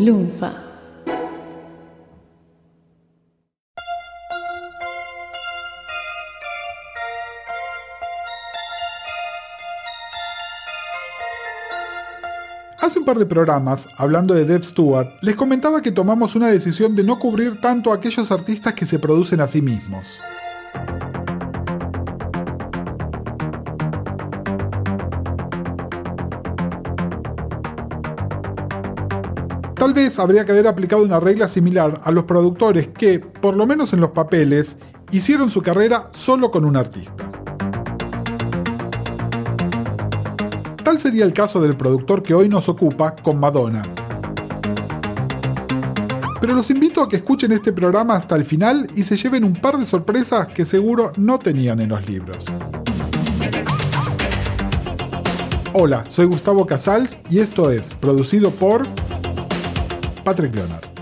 Lunfa. Hace un par de programas, hablando de Dev Stewart, les comentaba que tomamos una decisión de no cubrir tanto a aquellos artistas que se producen a sí mismos. Tal vez habría que haber aplicado una regla similar a los productores que, por lo menos en los papeles, hicieron su carrera solo con un artista. Tal sería el caso del productor que hoy nos ocupa con Madonna. Pero los invito a que escuchen este programa hasta el final y se lleven un par de sorpresas que seguro no tenían en los libros. Hola, soy Gustavo Casals y esto es producido por Patrick Leonard.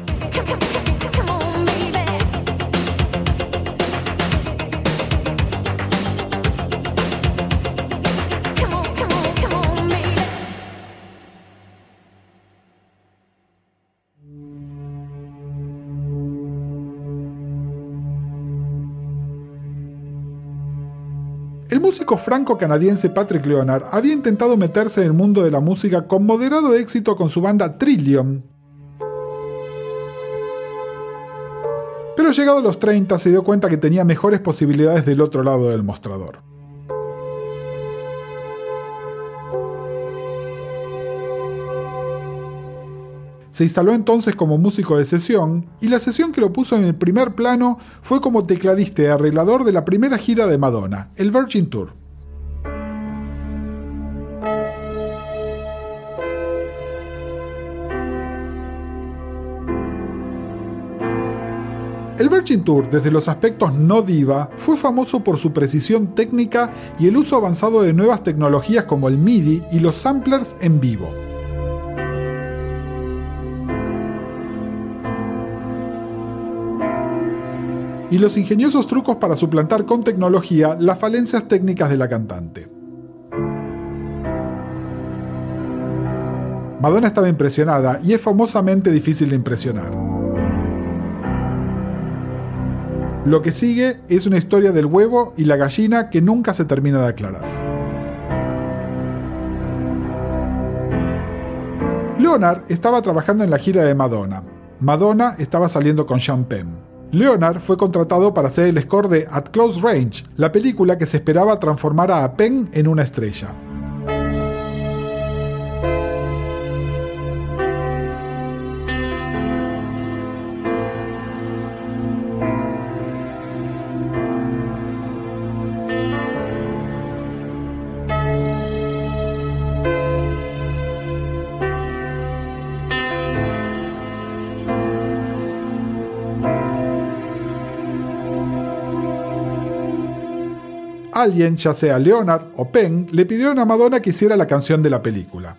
El músico franco-canadiense Patrick Leonard había intentado meterse en el mundo de la música con moderado éxito con su banda Trillium. Pero llegado a los 30 se dio cuenta que tenía mejores posibilidades del otro lado del mostrador. Se instaló entonces como músico de sesión y la sesión que lo puso en el primer plano fue como tecladista y arreglador de la primera gira de Madonna, el Virgin Tour. El Virgin Tour, desde los aspectos no diva, fue famoso por su precisión técnica y el uso avanzado de nuevas tecnologías como el MIDI y los samplers en vivo. y los ingeniosos trucos para suplantar con tecnología las falencias técnicas de la cantante. Madonna estaba impresionada y es famosamente difícil de impresionar. Lo que sigue es una historia del huevo y la gallina que nunca se termina de aclarar. Leonard estaba trabajando en la gira de Madonna. Madonna estaba saliendo con Sean Penn. Leonard fue contratado para hacer el score de At Close Range, la película que se esperaba transformara a Penn en una estrella. Alguien, ya sea Leonard o Penn, le pidieron a Madonna que hiciera la canción de la película.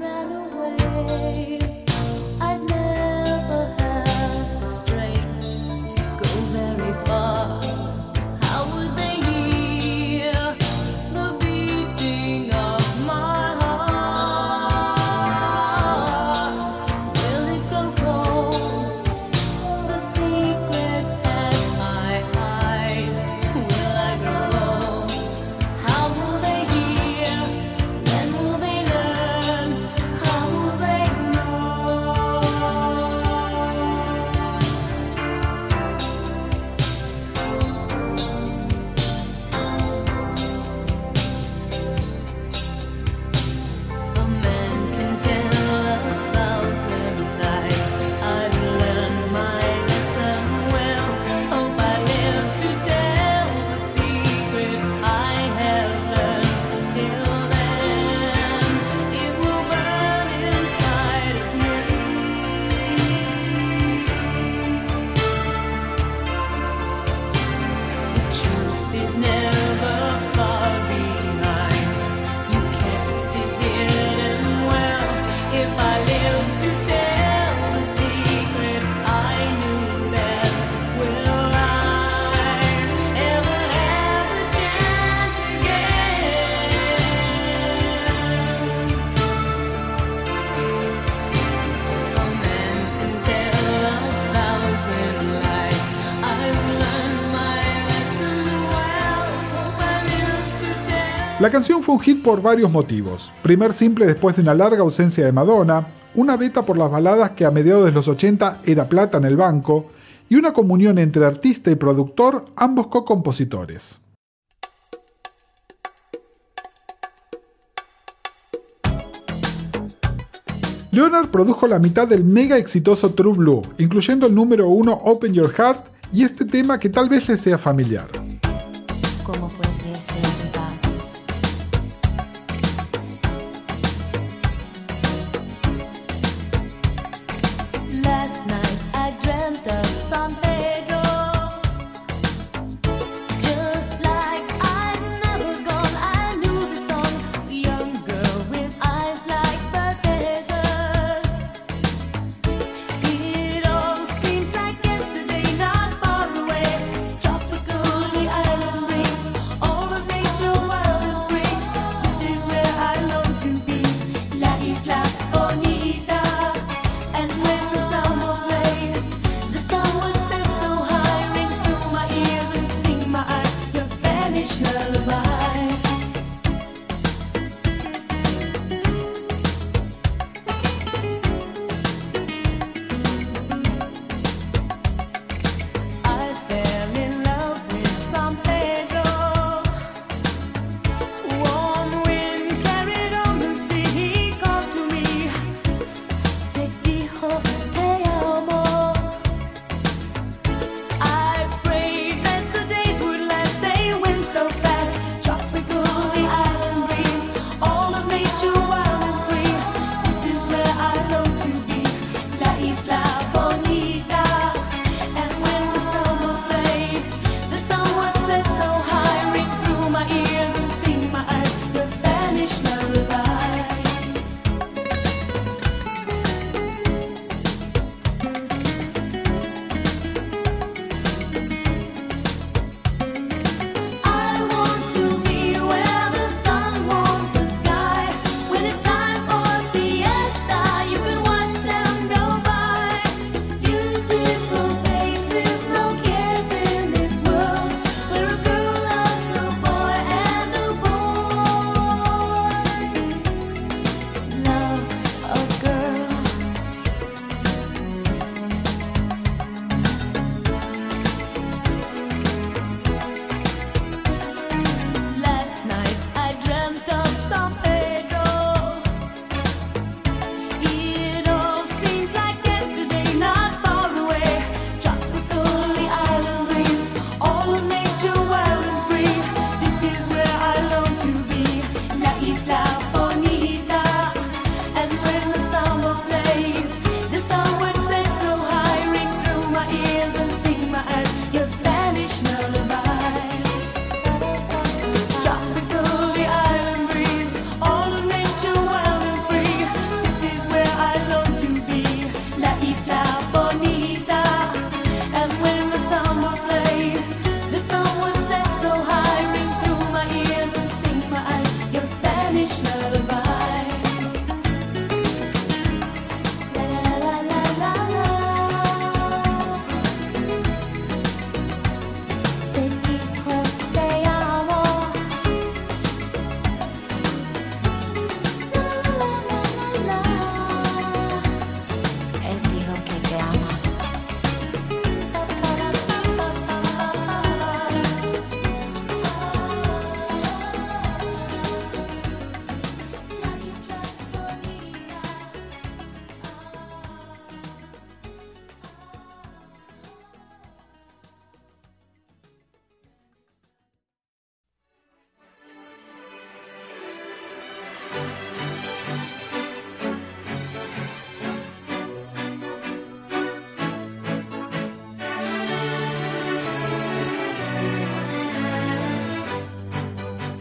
ran away. La canción fue un hit por varios motivos. Primer simple después de una larga ausencia de Madonna, una beta por las baladas que a mediados de los 80 era plata en el banco, y una comunión entre artista y productor, ambos co-compositores. Leonard produjo la mitad del mega exitoso True Blue, incluyendo el número uno Open Your Heart y este tema que tal vez le sea familiar.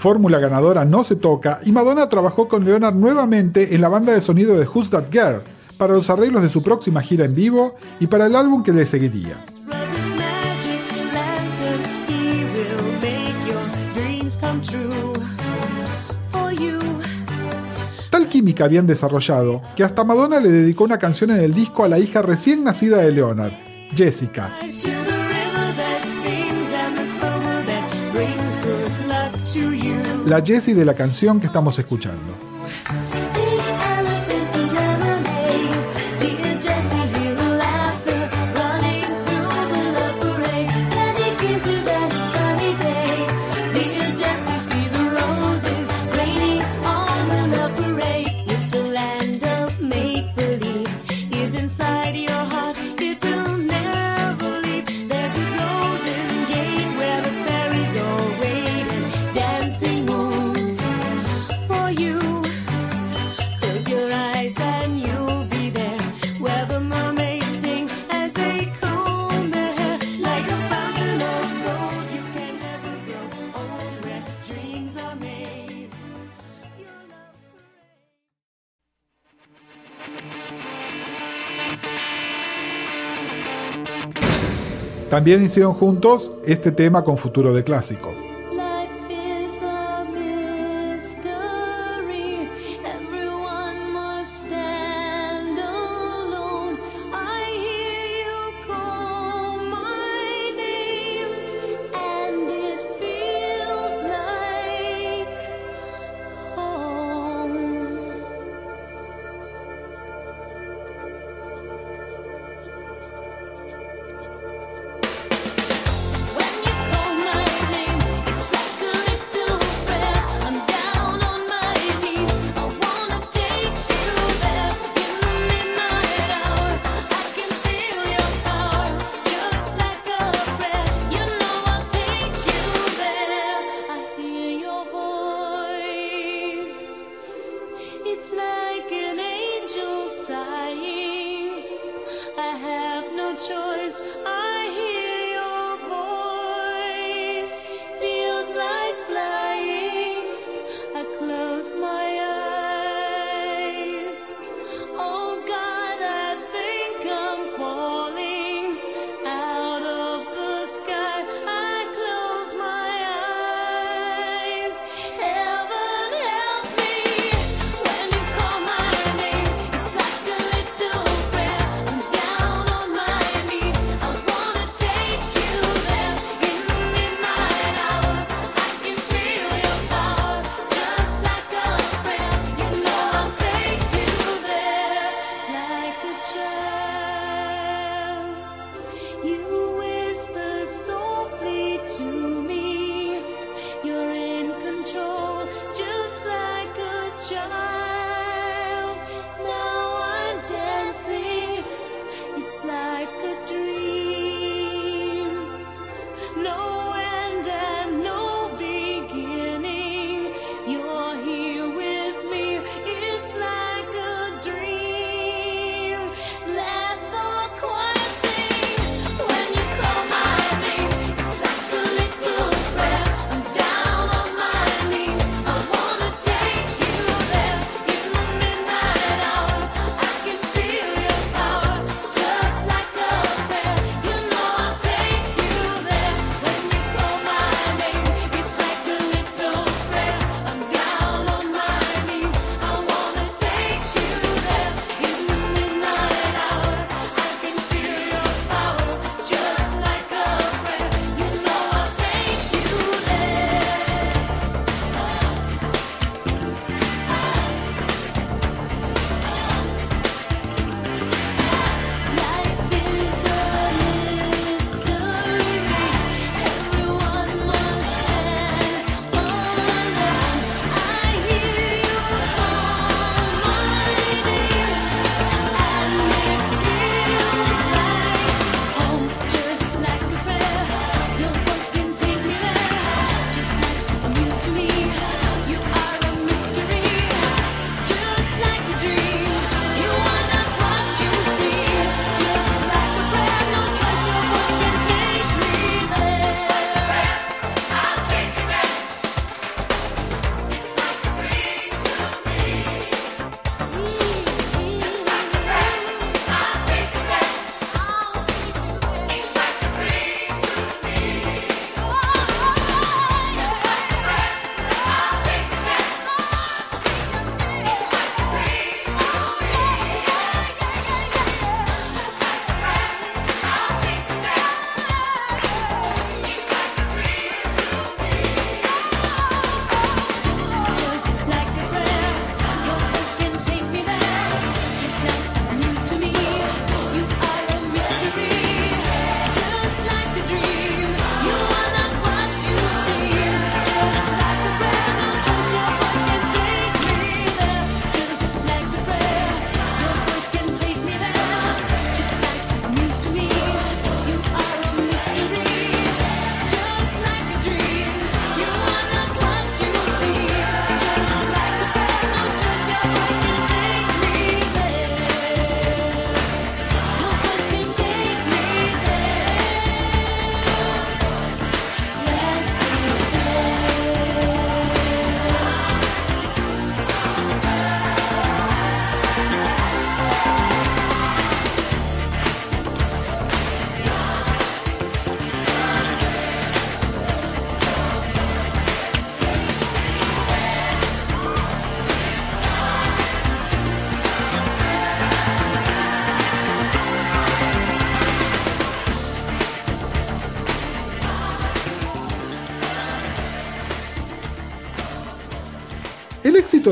Fórmula ganadora no se toca y Madonna trabajó con Leonard nuevamente en la banda de sonido de Who's That Girl para los arreglos de su próxima gira en vivo y para el álbum que le seguiría. Tal química habían desarrollado que hasta Madonna le dedicó una canción en el disco a la hija recién nacida de Leonard, Jessica. La Jessie de la canción que estamos escuchando. También hicieron juntos este tema con futuro de clásico.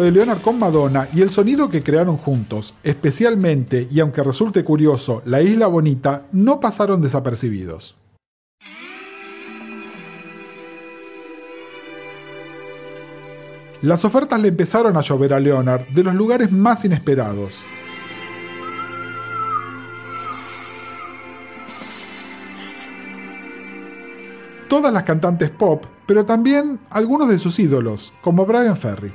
De Leonard con Madonna y el sonido que crearon juntos, especialmente, y aunque resulte curioso, La Isla Bonita, no pasaron desapercibidos. Las ofertas le empezaron a llover a Leonard de los lugares más inesperados. Todas las cantantes pop, pero también algunos de sus ídolos, como Brian Ferry.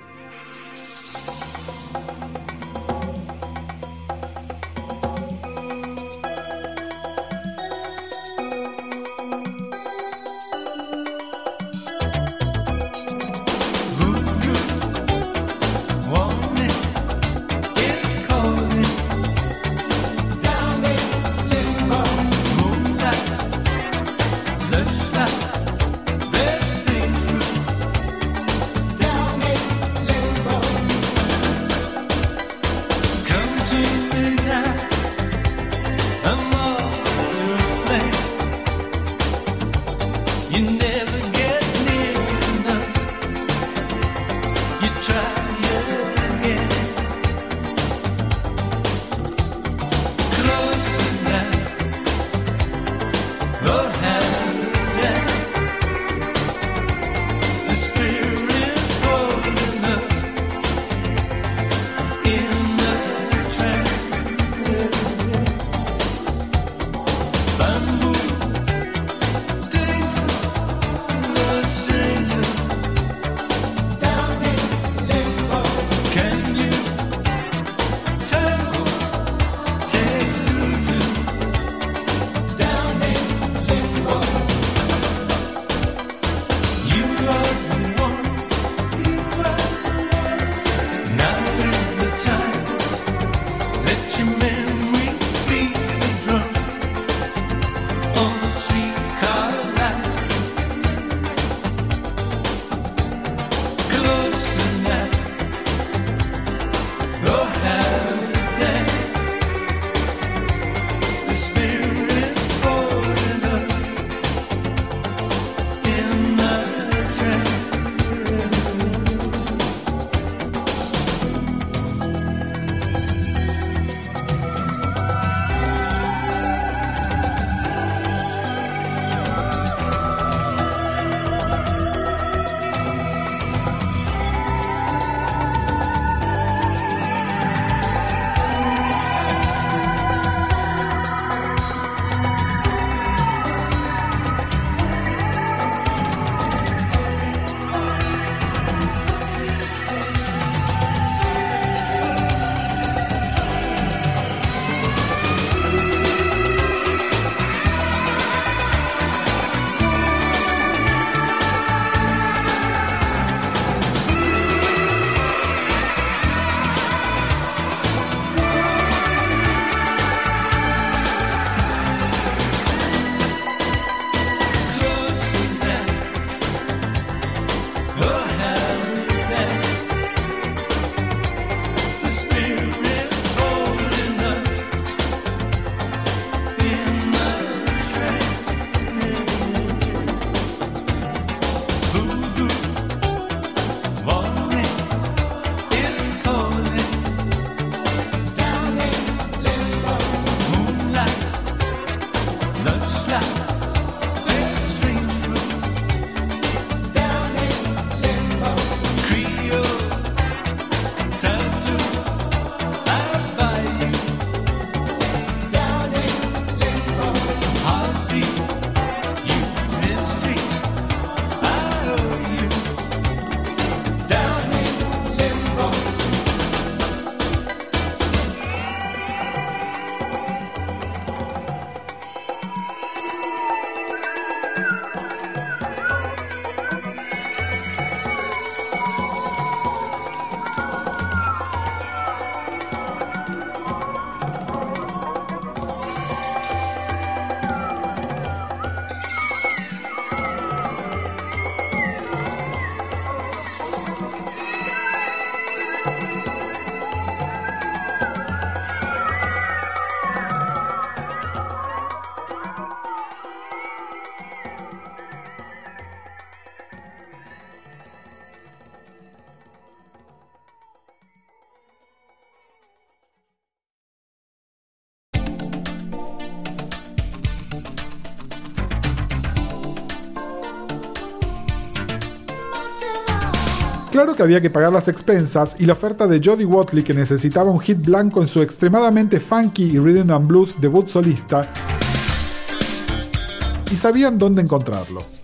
Claro que había que pagar las expensas y la oferta de Jody Watley que necesitaba un hit blanco en su extremadamente funky y rhythm and blues debut solista, y sabían dónde encontrarlo.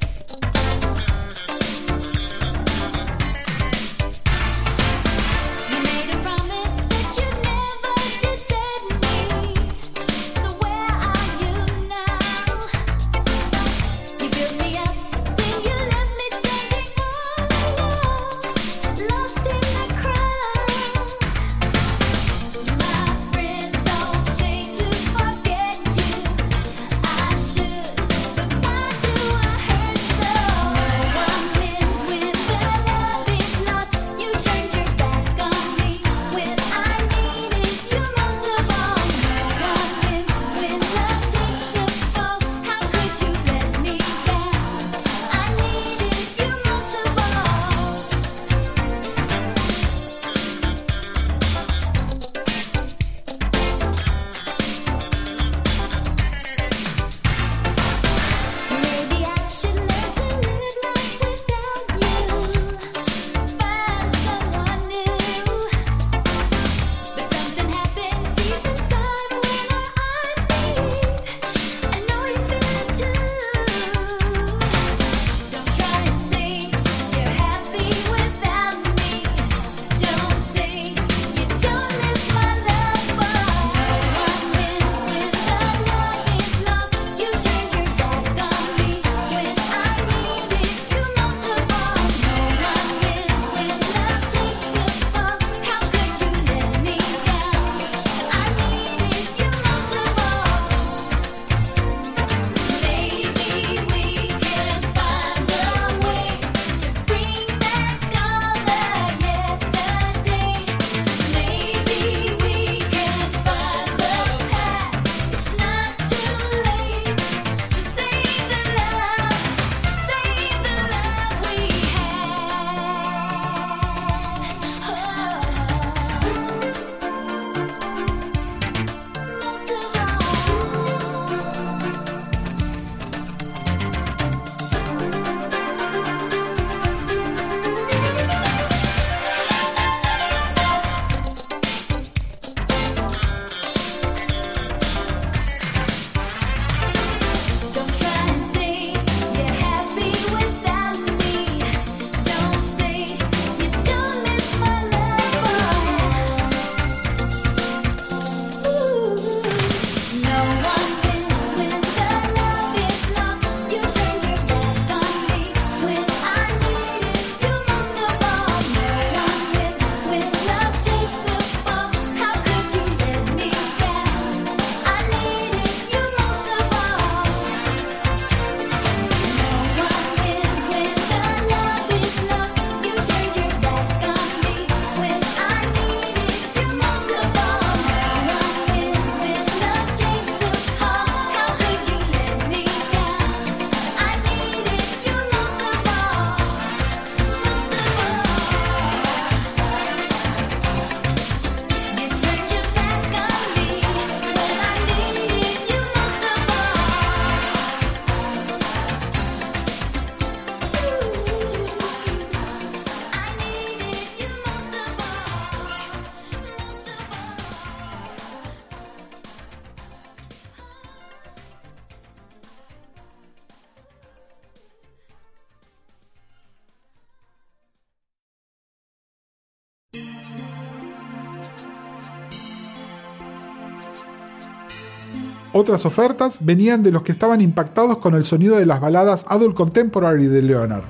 Otras ofertas venían de los que estaban impactados con el sonido de las baladas Adult Contemporary de Leonard.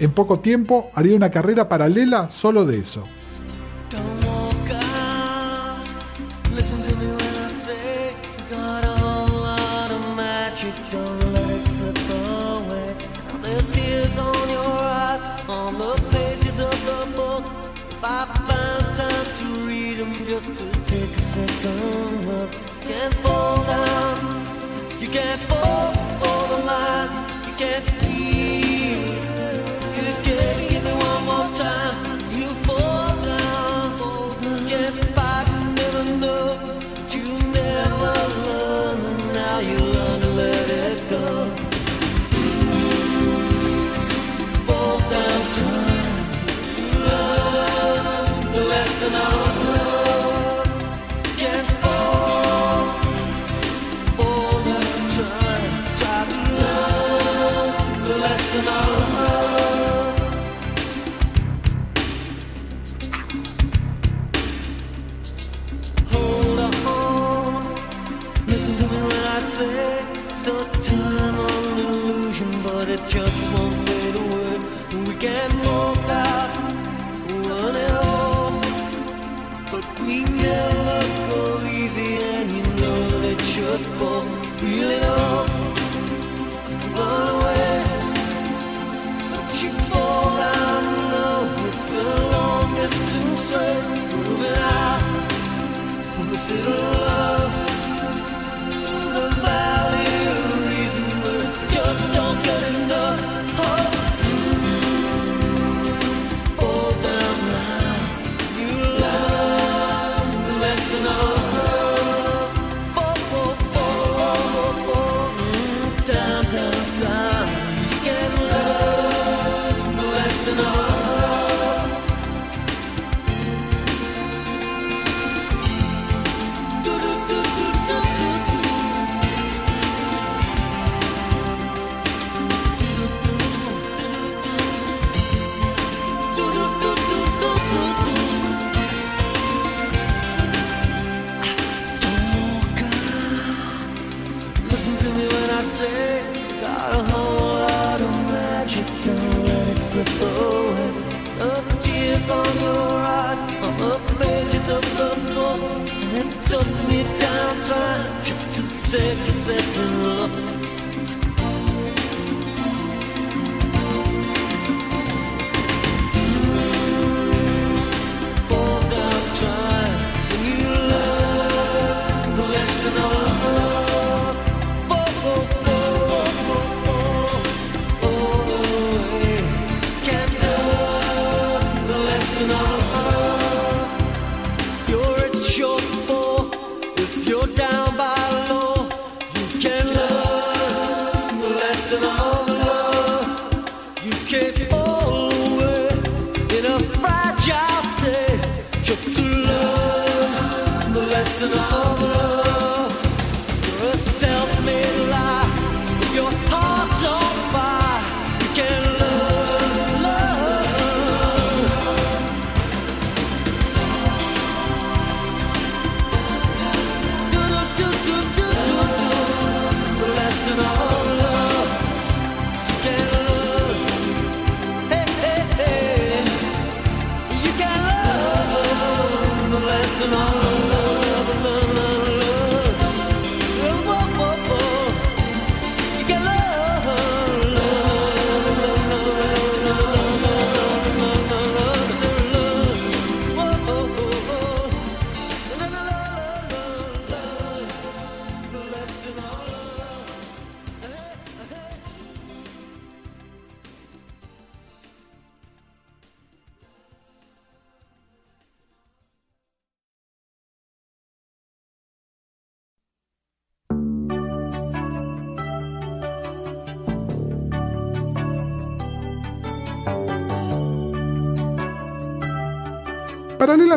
En poco tiempo haría una carrera paralela solo de eso.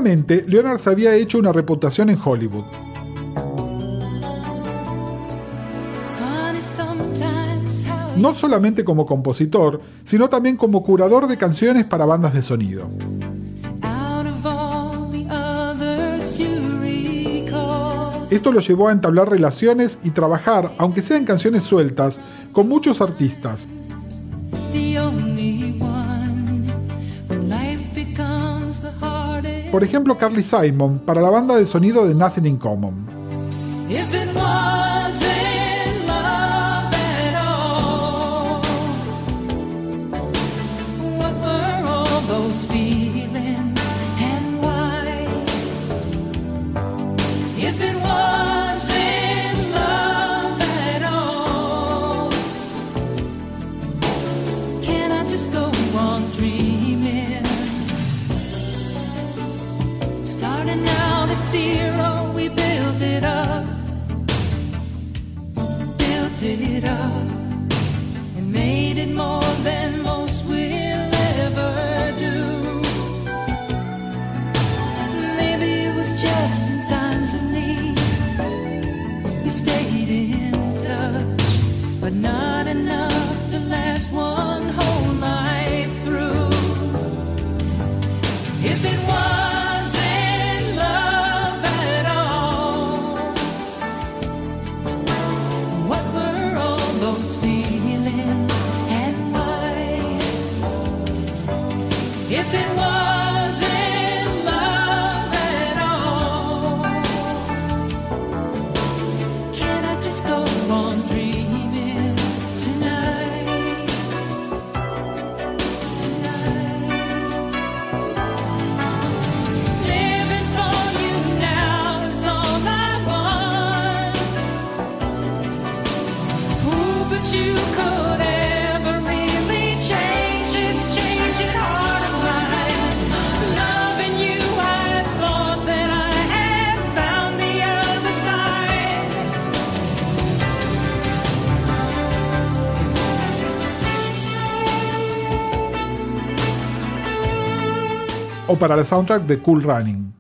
Paralelamente, Leonard se había hecho una reputación en Hollywood. No solamente como compositor, sino también como curador de canciones para bandas de sonido. Esto lo llevó a entablar relaciones y trabajar, aunque sean canciones sueltas, con muchos artistas, por ejemplo Carly Simon para la banda de sonido de Nothing in Common. Para el soundtrack de Cool Running.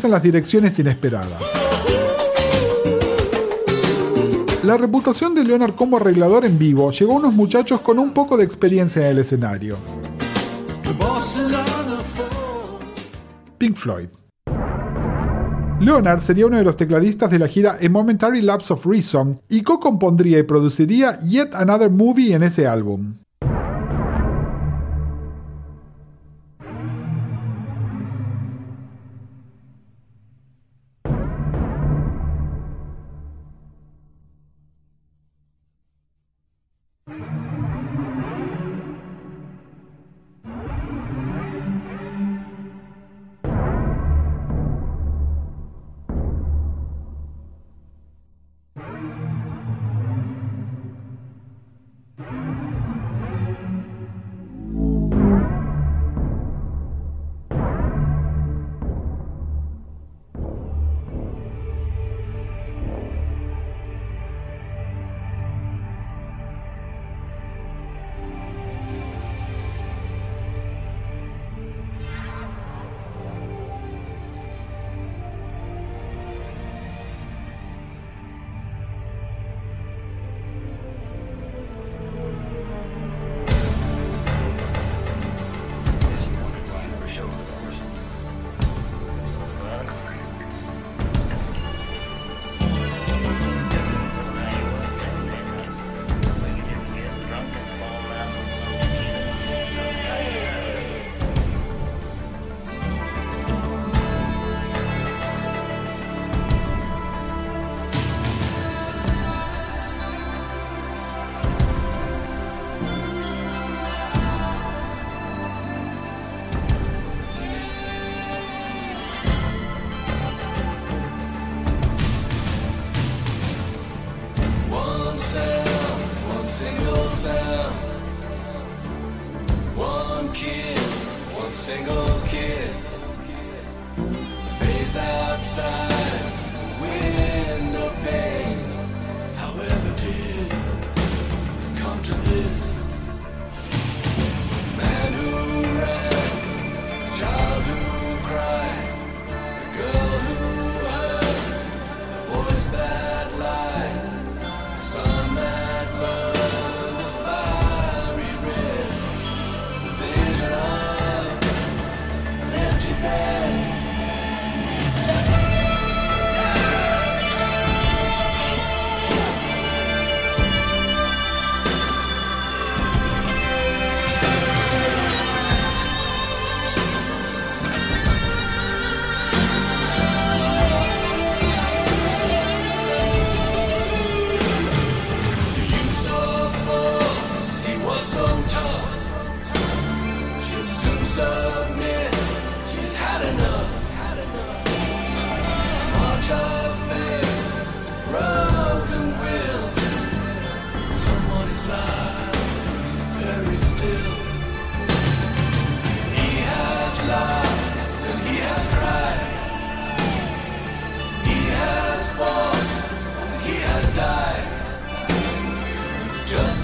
Empiezan las direcciones inesperadas. La reputación de Leonard como arreglador en vivo llegó a unos muchachos con un poco de experiencia en el escenario. Pink Floyd. Leonard sería uno de los tecladistas de la gira A Momentary Lapse of Reason y co-compondría y produciría Yet Another Movie en ese álbum.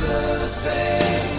the same.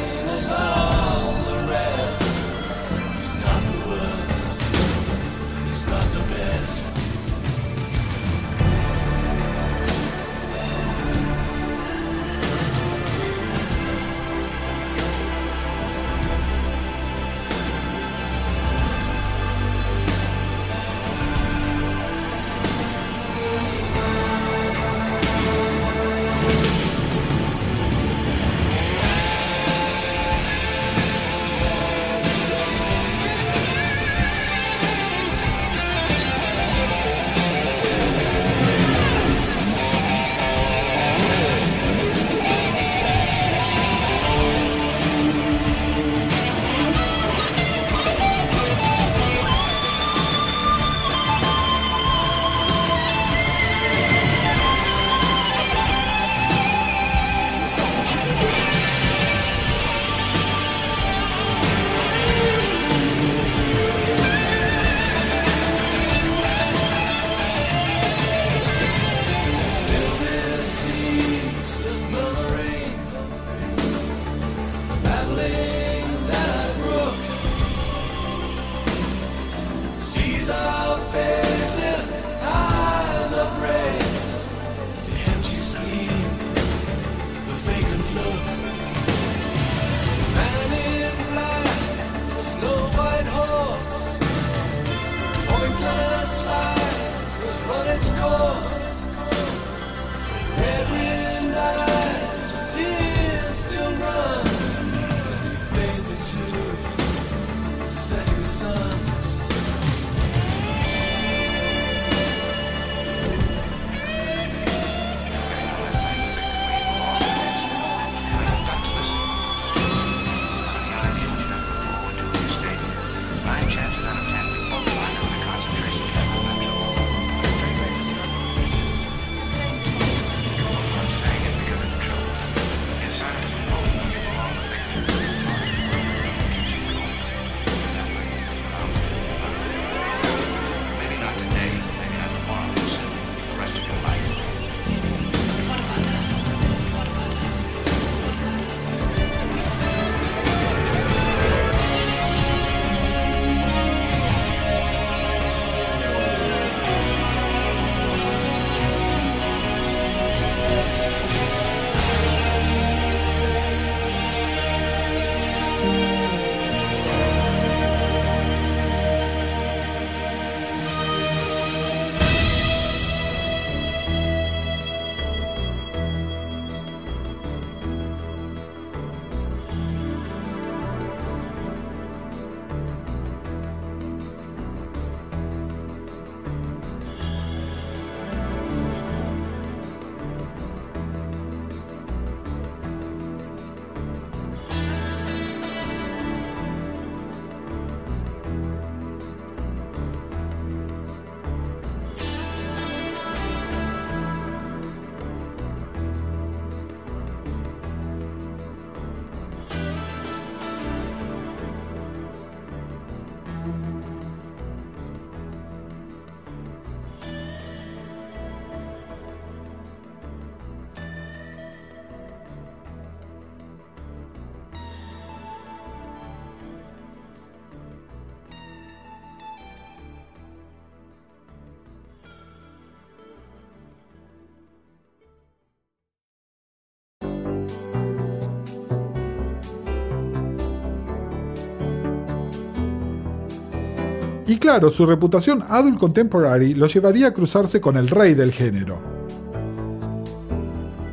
claro, su reputación adult contemporary lo llevaría a cruzarse con el rey del género,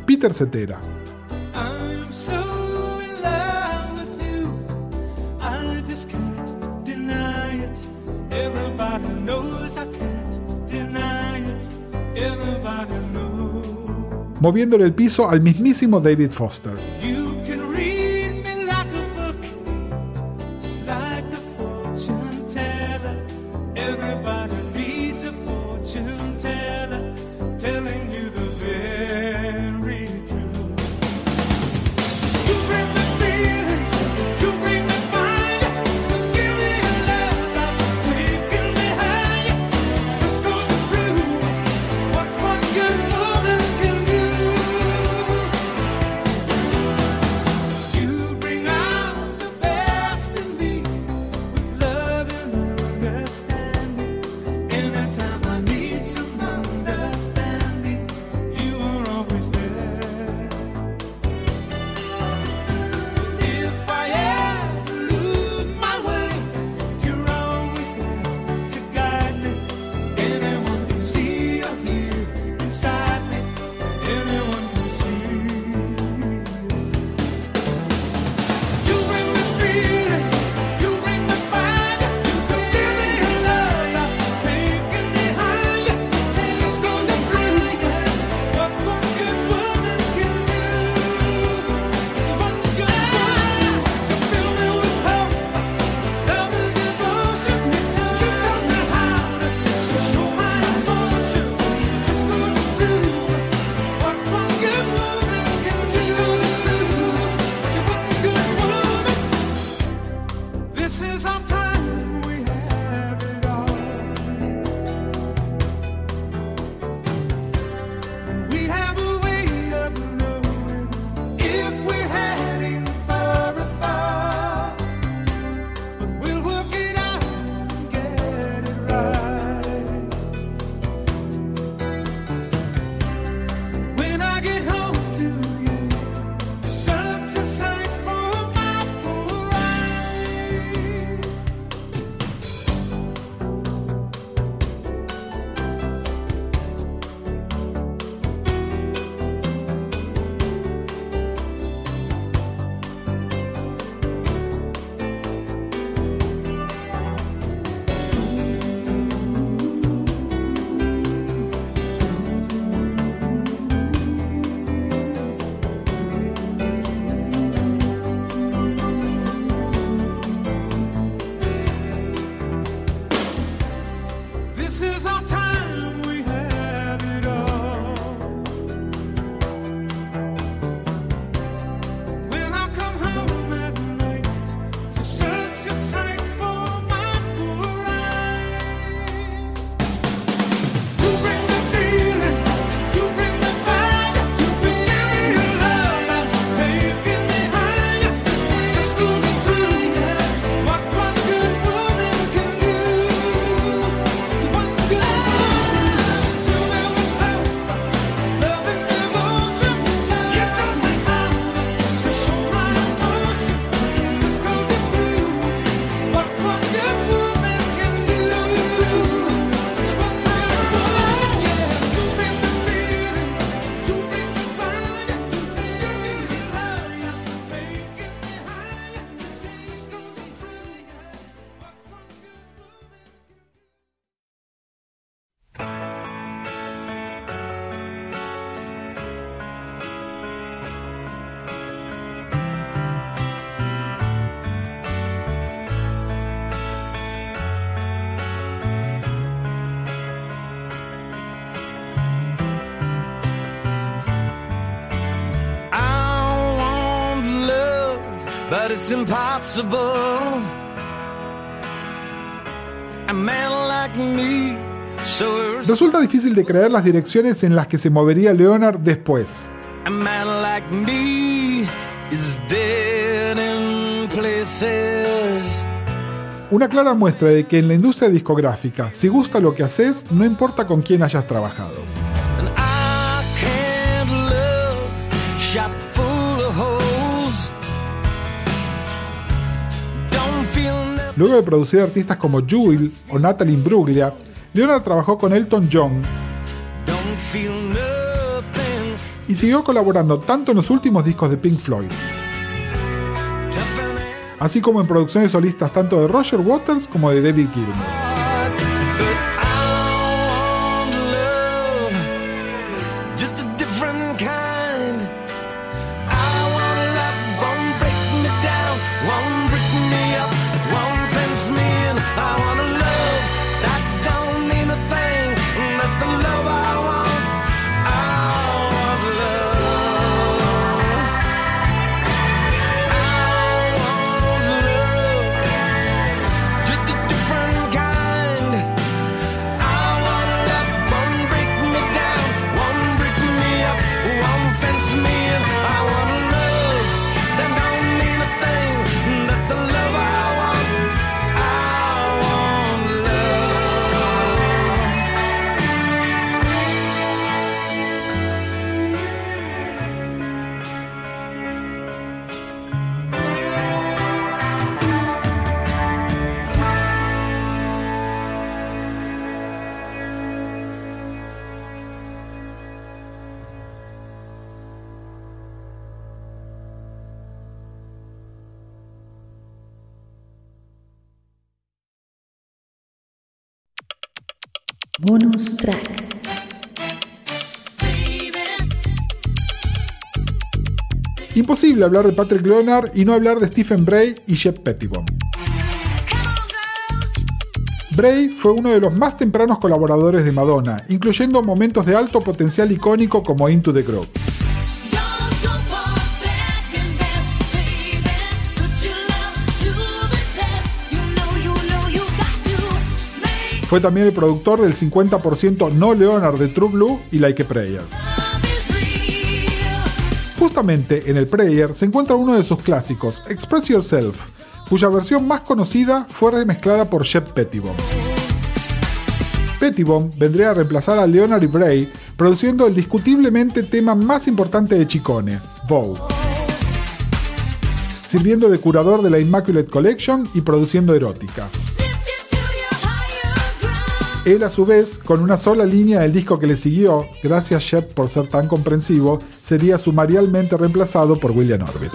Peter Cetera. moviéndole el piso al mismísimo David Foster. but it's impossible. A man like me, Resulta difícil de creer las direcciones en las que se movería Leonard después. Una clara muestra de que en la industria discográfica, si gusta lo que haces, no importa con quién hayas trabajado. Luego de producir artistas como Jewel o Natalie Imbruglia, Leonard trabajó con Elton John y siguió colaborando tanto en los últimos discos de Pink Floyd, así como en producciones solistas tanto de Roger Waters como de David Gilmour. Bonus track. Imposible hablar de Patrick Leonard y no hablar de Stephen Bray y Shep Pettibone. Bray fue uno de los más tempranos colaboradores de Madonna, incluyendo momentos de alto potencial icónico como Into the Grove. Fue también el productor del 50% no Leonard de True Blue y Like a Prayer. Justamente en el Prayer se encuentra uno de sus clásicos, Express Yourself, cuya versión más conocida fue remezclada por Shep Pettibone. Pettibone vendría a reemplazar a Leonard y Bray, produciendo el discutiblemente tema más importante de Chicone, Vogue. Sirviendo de curador de la Immaculate Collection y produciendo erótica. Él a su vez, con una sola línea del disco que le siguió, gracias Shep por ser tan comprensivo, sería sumarialmente reemplazado por William Orbit.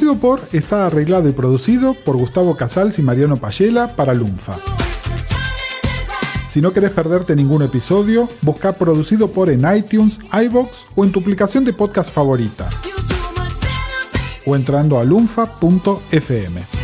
Producido por, está arreglado y producido por Gustavo Casals y Mariano Payela para Lunfa. Si no querés perderte ningún episodio, busca producido por en iTunes, iBox o en tu aplicación de podcast favorita, o entrando a lunfa.fm.